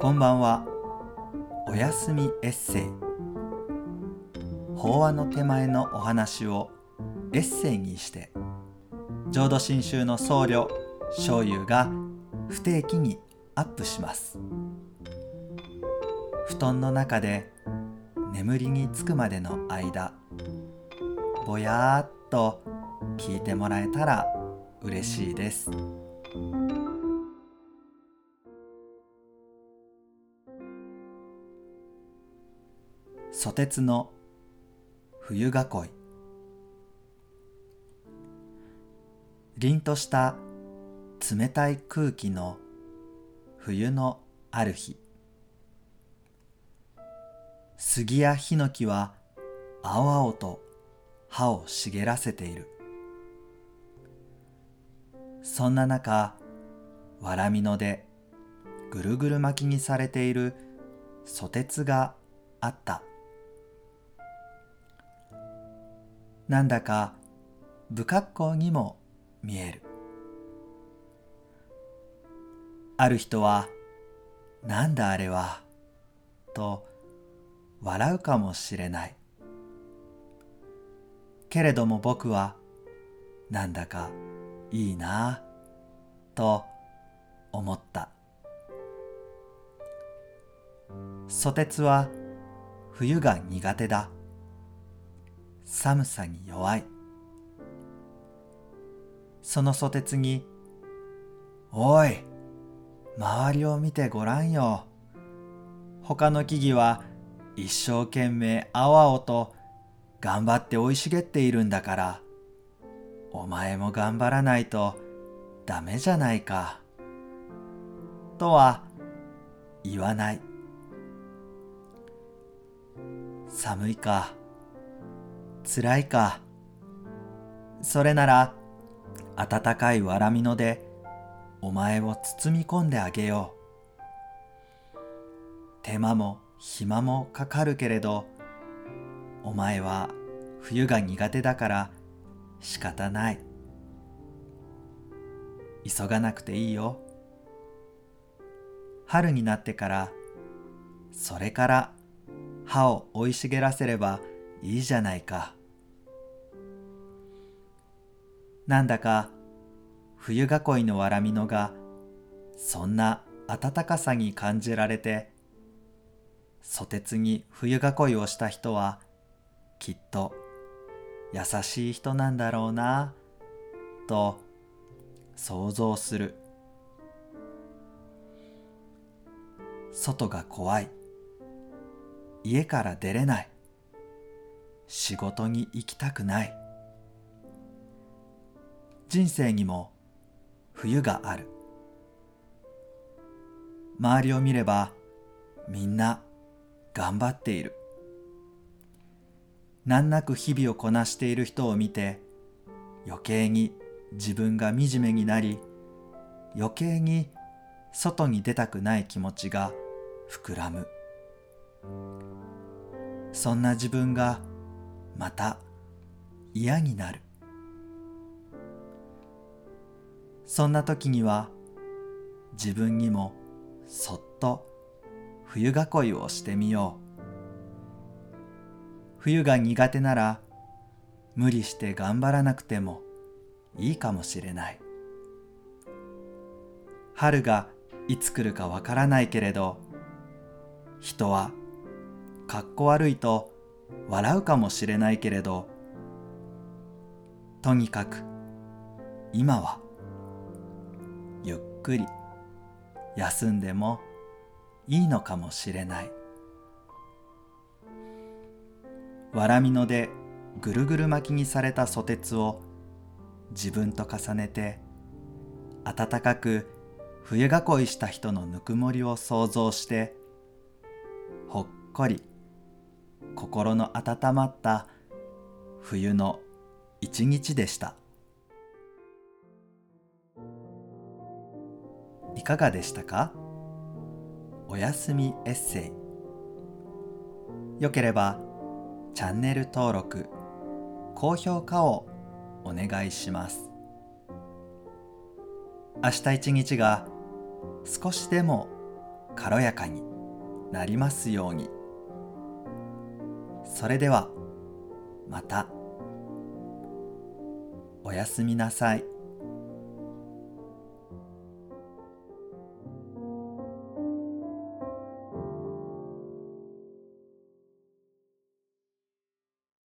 こんばんは。おやすみエッセイ。法話の手前のお話をエッセイにして浄土真宗の僧侶醤油が不定期にアップします。布団の中で眠りにつくまでの間ぼやーっと聞いてもらえたら嬉しいです。ソテツの冬囲い。凛とした冷たい空気の冬のある日。杉やヒノキは青々と葉を茂らせている。そんな中わらみのでぐるぐる巻きにされているソテツがあった。なんだか不格好にも見える。ある人は「なんだあれは」と笑うかもしれない。けれども僕はなんだかいいなと思った。ソテツは冬が苦手だ。寒さに弱い。そのソテツに「おい周りを見てごらんよ。他の木々は一生懸命青々と頑張って生い茂っているんだからお前も頑張らないとダメじゃないか。とは言わない。寒いか。辛いか。それなら暖かいわらみのでお前を包み込んであげよう。手間も暇もかかるけれどお前は冬が苦手だから仕方ない。急がなくていいよ。春になってからそれから葉を生い茂らせればいいじゃないか。なんだか冬囲いのわらみのがそんな暖かさに感じられてソテツに冬囲いをした人はきっと優しい人なんだろうなと想像する。外が怖い。家から出れない。仕事に行きたくない。人生にも冬がある。周りを見ればみんな頑張っている。難なく日々をこなしている人を見て余計に自分が惨めになり余計に外に出たくない気持ちが膨らむ。そんな自分がまた嫌になる。そんな時には自分にもそっと冬囲いをしてみよう。冬が苦手なら無理して頑張らなくてもいいかもしれない。春がいつ来るかわからないけれど人はかっこ悪いと笑うかもしれないけれどとにかく今はゆっくり休んでもいいのかもしれない。わらみのでぐるぐる巻きにされたソテツを自分と重ねて暖かく冬囲いした人のぬくもりを想像してほっこり心の温まった冬の一日でした。いかがでしたか？おやすみエッセイ。よければチャンネル登録高評価をお願いします。明日一日が少しでも軽やかになりますように。それではまたおやすみなさい。